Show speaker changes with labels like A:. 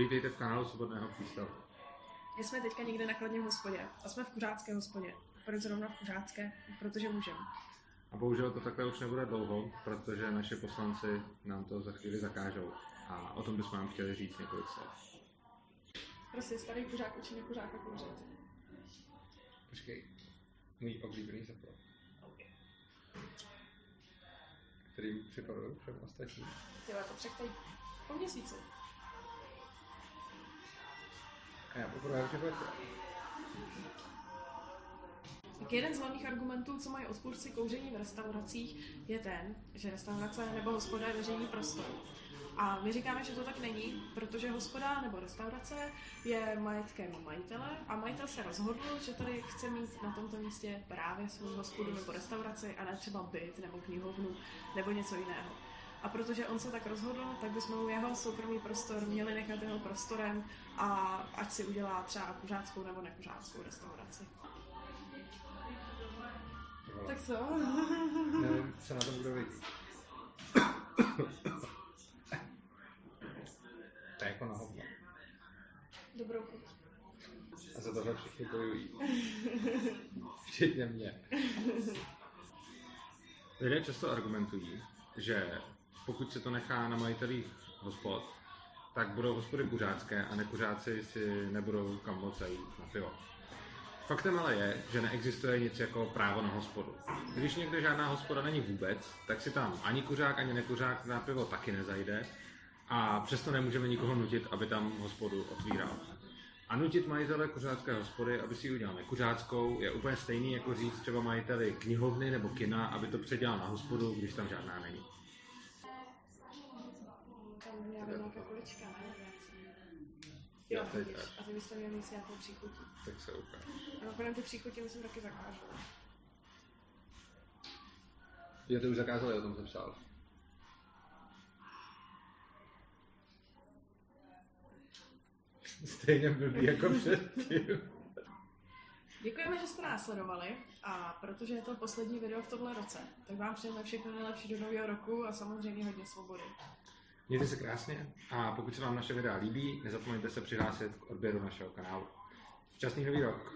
A: Vítejte v kanálu Svobodného přístavu.
B: My jsme teďka někde na kladním hospodě a jsme v kuřácké hospodě. Proč zrovna v kuřácké? Protože můžeme.
A: A bohužel to takhle už nebude dlouho, protože naše poslanci nám to za chvíli zakážou. A o tom bychom vám chtěli říct několik slov.
B: Prostě starý kuřák učí nekuřáka kouřit.
A: Počkej, můj oblíbený zapro. Který připravuju všem ostatním.
B: Ty to tady po měsíci.
A: Já poprvé
B: Tak jeden z hlavních argumentů, co mají odpůrci kouření v restauracích, je ten, že restaurace nebo hospoda je veřejný prostor. A my říkáme, že to tak není, protože hospoda nebo restaurace je majetkem majitele a majitel se rozhodl, že tady chce mít na tomto místě právě svou hospodu nebo restauraci a ne třeba byt nebo knihovnu nebo něco jiného. A protože on se tak rozhodl, tak bychom mu jeho soukromý prostor měli nechat jeho prostorem a ať si udělá třeba kuřáckou nebo nekuřáckou restauraci. Tak co?
A: Nevím, co na to bude vidět. To je jako na hovno.
B: Dobrou chuť.
A: A za tohle všichni bojují. Včetně mě. Lidé často argumentují, že pokud se to nechá na majitelích hospod, tak budou hospody kuřácké a nekuřáci si nebudou kam moc jít na pivo. Faktem ale je, že neexistuje nic jako právo na hospodu. Když někde žádná hospoda není vůbec, tak si tam ani kuřák, ani nekuřák na pivo taky nezajde a přesto nemůžeme nikoho nutit, aby tam hospodu otvíral. A nutit majitele kuřácké hospody, aby si ji udělal nekuřáckou, je úplně stejný jako říct třeba majiteli knihovny nebo kina, aby to předělal na hospodu, když tam žádná není.
B: Tam měla být nějaká kulička, ne?
A: Já
B: Jo, vidíš.
A: až.
B: A ty bys to měl mít nějakou příchutí.
A: Tak se ukáže.
B: A nakonec ty příchutí myslím taky zakážu.
A: Jo, ty už zakázali, o tom jsem psal. Stejně blbý jako předtím.
B: Děkujeme, že jste nás sledovali a protože je to poslední video v tomhle roce, tak vám přejeme všechno nejlepší do nového roku a samozřejmě hodně svobody.
A: Mějte se krásně a pokud se vám naše videa líbí, nezapomeňte se přihlásit k odběru našeho kanálu. Šťastný nový rok!